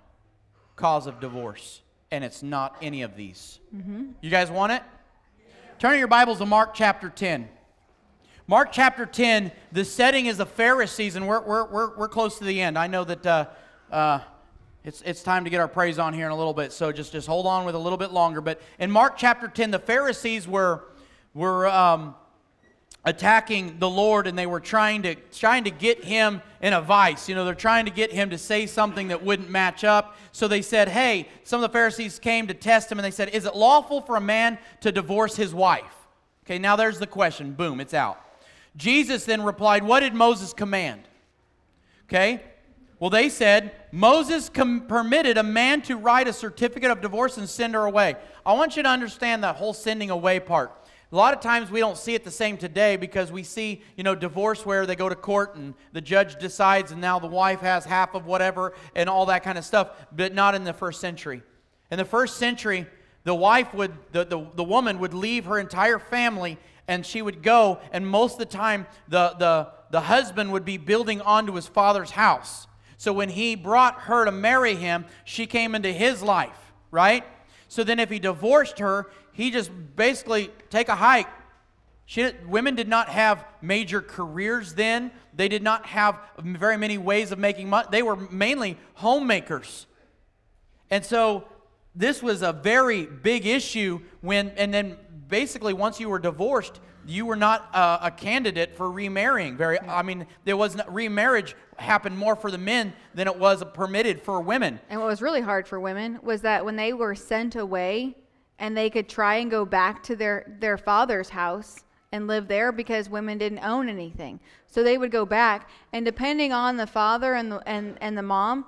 cause of divorce, and it's not any of these. You guys want it? Turn your Bibles to Mark chapter 10. Mark chapter 10, the setting is the Pharisees, and we're, we're, we're, we're close to the end. I know that uh, uh, it's, it's time to get our praise on here in a little bit, so just, just hold on with a little bit longer. But in Mark chapter 10, the Pharisees were, were um, attacking the Lord and they were trying to trying to get him in a vice. You know, they're trying to get him to say something that wouldn't match up. So they said, "Hey, some of the Pharisees came to test him and they said, "Is it lawful for a man to divorce his wife?" Okay, now there's the question. Boom, it's out. Jesus then replied, "What did Moses command?" Okay? Well, they said Moses com- permitted a man to write a certificate of divorce and send her away. I want you to understand that whole sending away part. A lot of times we don't see it the same today because we see, you know, divorce where they go to court and the judge decides and now the wife has half of whatever and all that kind of stuff, but not in the first century. In the first century, the wife would, the, the, the woman would leave her entire family and she would go, and most of the time, the, the, the husband would be building onto his father's house. So when he brought her to marry him, she came into his life, right? So then if he divorced her, he just basically take a hike. She, women did not have major careers then. They did not have very many ways of making money. They were mainly homemakers. And so this was a very big issue when, and then basically once you were divorced, you were not uh, a candidate for remarrying. Very, I mean, there was not, remarriage happened more for the men than it was permitted for women. And what was really hard for women was that when they were sent away and they could try and go back to their, their father's house and live there because women didn't own anything. So they would go back, and depending on the father and the, and, and the mom,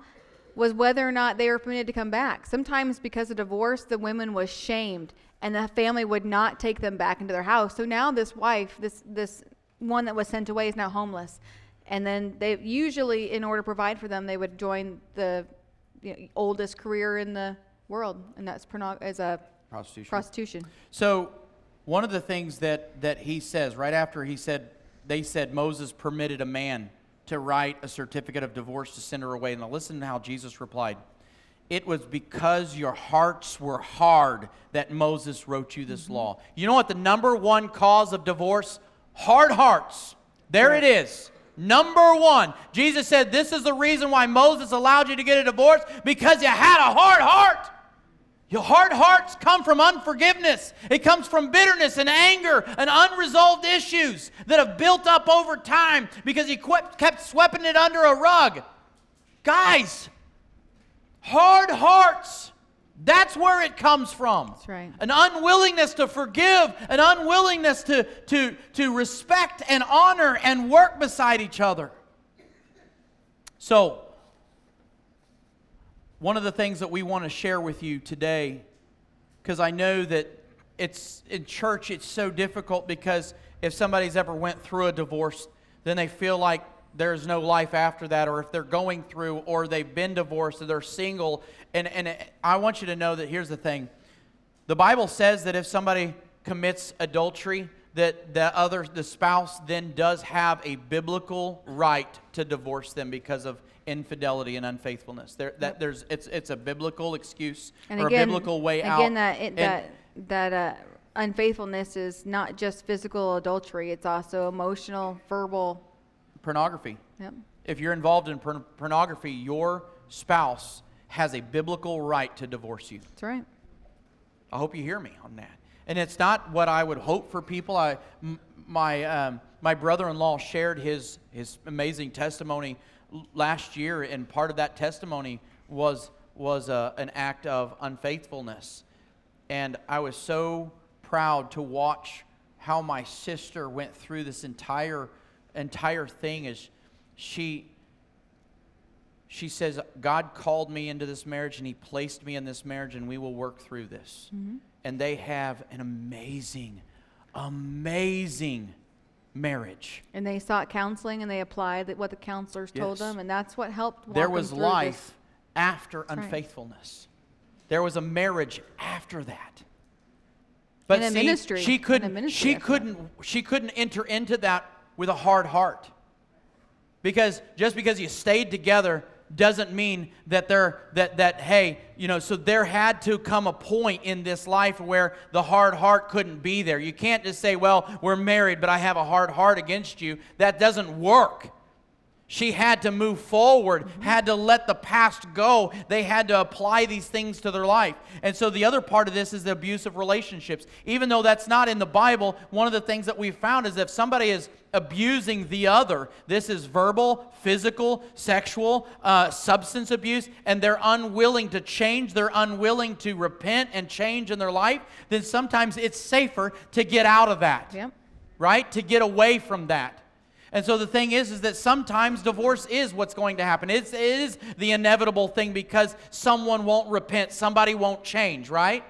was whether or not they were permitted to come back. Sometimes because of divorce, the women was shamed and the family would not take them back into their house. So now this wife, this this one that was sent away is now homeless. And then they usually in order to provide for them, they would join the you know, oldest career in the world and that's porno- as a Prostitution. prostitution. So, one of the things that, that he says right after he said, they said Moses permitted a man to write a certificate of divorce to send her away. Now, listen to how Jesus replied. It was because your hearts were hard that Moses wrote you this mm-hmm. law. You know what the number one cause of divorce? Hard hearts. There it is. Number one. Jesus said, This is the reason why Moses allowed you to get a divorce because you had a hard heart. Your hard hearts come from unforgiveness. It comes from bitterness and anger and unresolved issues that have built up over time because you kept, kept sweeping it under a rug. Guys, hard hearts. That's where it comes from. That's right. An unwillingness to forgive, an unwillingness to, to, to respect and honor and work beside each other. So, one of the things that we want to share with you today, because I know that it's in church, it's so difficult because if somebody's ever went through a divorce, then they feel like there's no life after that, or if they're going through, or they've been divorced, or they're single. And, and I want you to know that here's the thing the Bible says that if somebody commits adultery, that the other the spouse then does have a biblical right to divorce them because of infidelity and unfaithfulness. There, that there's it's it's a biblical excuse And or again, a biblical way out. again, that it, And- that that uh, unfaithfulness is not just physical adultery; it's also emotional, verbal. Pornography. Yep. If you're involved in porn- pornography, your spouse has a biblical right to divorce you. That's right. I hope you hear me on that. And it's not what I would hope for people. I, m- my, um, my brother-in-law shared his, his amazing testimony last year, and part of that testimony was, was uh, an act of unfaithfulness. And I was so proud to watch how my sister went through this entire, entire thing is she, she says, God called me into this marriage and He placed me in this marriage, and we will work through this. Mm-hmm. And they have an amazing, amazing marriage. And they sought counseling and they applied what the counselors told them, and that's what helped. There was life This. after right. unfaithfulness. There was a marriage after that. But see, ministry- she couldn't. She couldn't. She couldn't enter into that with a hard heart. Because just because you stayed together doesn't mean that they're that that hey you know so there had to come a point in this life where the hard heart couldn't be there. You can't just say well we're married but i have a hard heart against you. That doesn't work she had to move forward, had to let the past go. They had to apply these things to their life. And so the other part of this is the abusive relationships. Even though that's not in the Bible, one of the things that we've found is if somebody is abusing the other, this is verbal, physical, sexual, uh, substance abuse, and they're unwilling to change, they're unwilling to repent and change in their life, then sometimes it's safer to get out of that Yep. right? To get away from that. And so the thing is, is that sometimes divorce is what's going to happen. It's, it is the inevitable thing because someone won't repent, somebody won't change, right?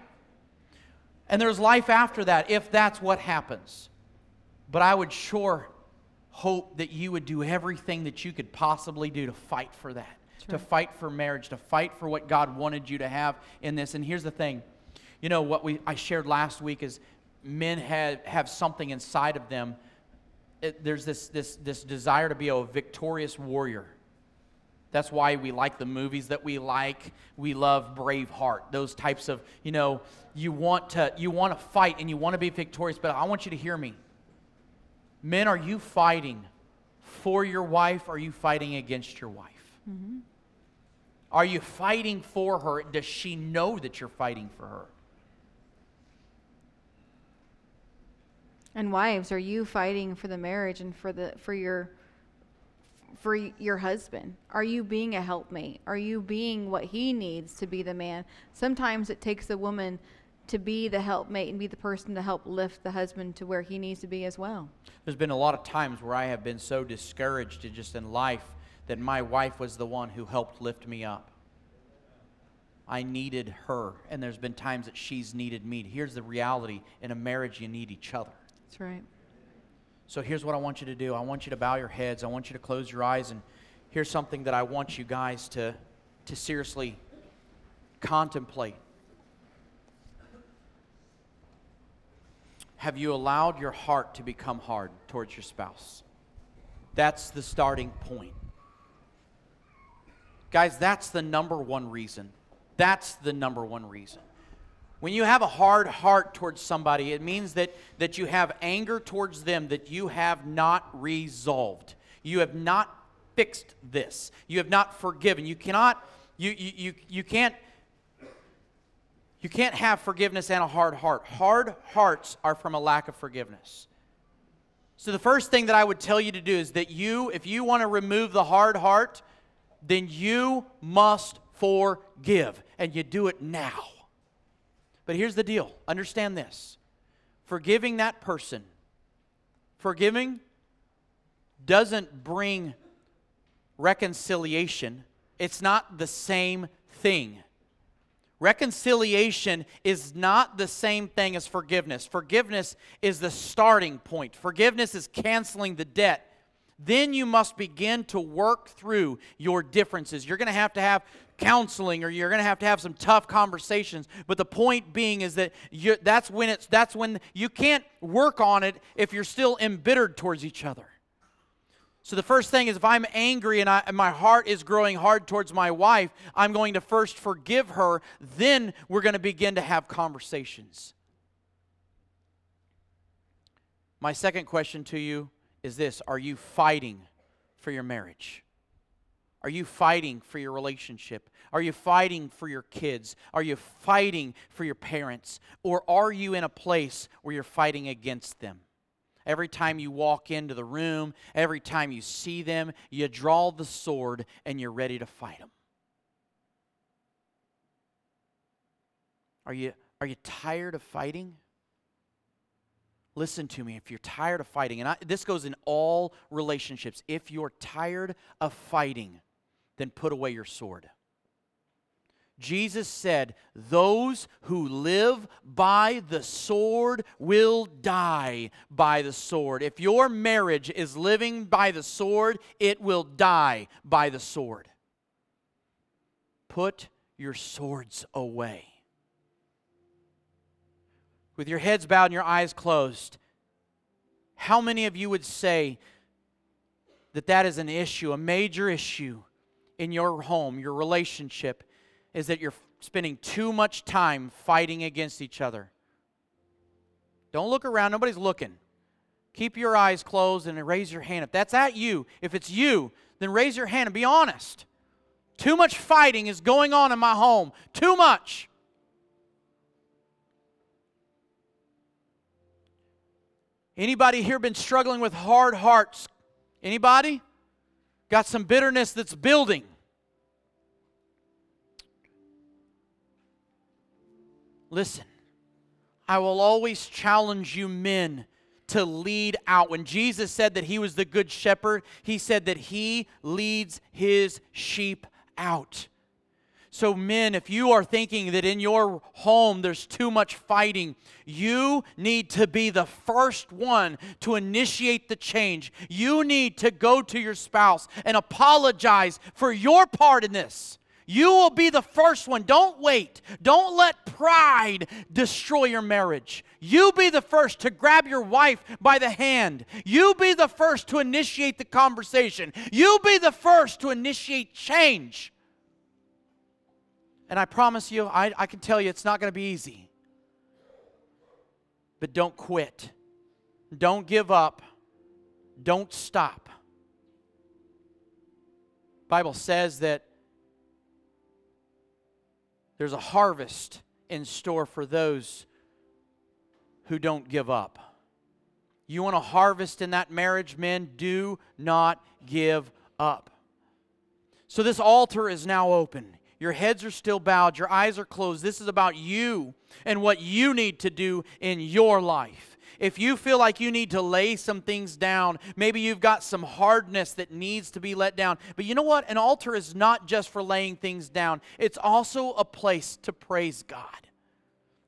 And there's life after that if that's what happens. But I would sure hope that you would do everything that you could possibly do to fight for that, to fight for marriage, to fight for what God wanted you to have in this. And here's the thing you know, what we, I shared last week is men have, have something inside of them. It, there's this, this, this desire to be a victorious warrior. That's why we like the movies that we like. We love Braveheart, those types of, you know, you want to you want to fight and you want to be victorious, but I want you to hear me. Men, are you fighting for your wife or are you fighting against your wife? Mm-hmm. Are you fighting for her? Does she know that you're fighting for her? And wives, are you fighting for the marriage and for the for your for your husband? Are you being a helpmate? Are you being what he needs to be the man? Sometimes it takes a woman to be the helpmate and be the person to help lift the husband to where he needs to be as well. There's been a lot of times where I have been so discouraged just in life that my wife was the one who helped lift me up. I needed her, and there's been times that she's needed me. Here's the reality in a marriage, you need each other. That's right. So here's what I want you to do I want you to bow your heads, I want you to close your eyes, and here's something that I want you guys to, to seriously contemplate. Have you allowed your heart to become hard towards your spouse? That's the starting point. Guys, that's the number one reason. That's the number one reason. When you have a hard heart towards somebody, it means that, that you have anger towards them that you have not resolved. You have not fixed this. You have not forgiven. You cannot, you, you, you, you can't you can't have forgiveness and a hard heart. Hard hearts are from a lack of forgiveness. So, the first thing that I would tell you to do is that you, if you want to remove the hard heart, then you must forgive. And you do it now. But here's the deal understand this forgiving that person, forgiving doesn't bring reconciliation, it's not the same thing. Reconciliation is not the same thing as forgiveness. Forgiveness is the starting point, forgiveness is canceling the debt. Then you must begin to work through your differences. You're going to have to have counseling or you're going to have to have some tough conversations but the point being is that you, that's when it's that's when you can't work on it if you're still embittered towards each other so the first thing is if I'm angry and, I, and my heart is growing hard towards my wife, I'm going to first forgive her. Then we're going to begin to have conversations. My second question to you is this Are you fighting for your marriage? Are you fighting for your relationship? Are you fighting for your kids? Are you fighting for your parents? Or are you in a place where you're fighting against them? Every time you walk into the room, every time you see them, you draw the sword and you're ready to fight them. Are you, are you tired of fighting? Listen to me. If you're tired of fighting, and I, this goes in all relationships, if you're tired of fighting, then put away your sword. Jesus said, Those who live by the sword will die by the sword. If your marriage is living by the sword, it will die by the sword. Put your swords away. With your heads bowed and your eyes closed, how many of you would say that that is an issue, a major issue in your home, your relationship? is that you're spending too much time fighting against each other. Don't look around, nobody's looking. Keep your eyes closed and raise your hand. If that's at you, if it's you, then raise your hand and be honest. Too much fighting is going on in my home. Too much. Anybody here been struggling with hard hearts? Anybody? Got some bitterness that's building? Listen, I will always challenge you, men, to lead out. When Jesus said that he was the good shepherd, he said that he leads his sheep out. So, men, if you are thinking that in your home there's too much fighting, you need to be the first one to initiate the change. You need to go to your spouse and apologize for your part in this. You will be the first one. Don't wait. Don't let pride destroy your marriage. You be the first to grab your wife by the hand. You be the first to initiate the conversation. You be the first to initiate change. And I promise you, I, I can tell you it's not going to be easy. But don't quit. Don't give up. Don't stop. Bible says that there's a harvest in store for those who don't give up. You want to harvest in that marriage, men? Do not give up. So, this altar is now open. Your heads are still bowed, your eyes are closed. This is about you and what you need to do in your life. If you feel like you need to lay some things down, maybe you've got some hardness that needs to be let down. But you know what? An altar is not just for laying things down, it's also a place to praise God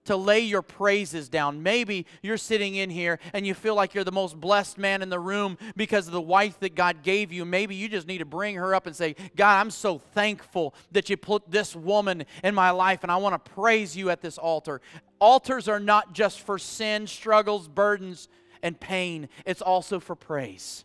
to lay your praises down. Maybe you're sitting in here and you feel like you're the most blessed man in the room because of the wife that God gave you. Maybe you just need to bring her up and say, God, I'm so thankful that you put this woman in my life and I want to praise you at this altar. Altars are not just for sin, struggles, burdens, and pain, it's also for praise.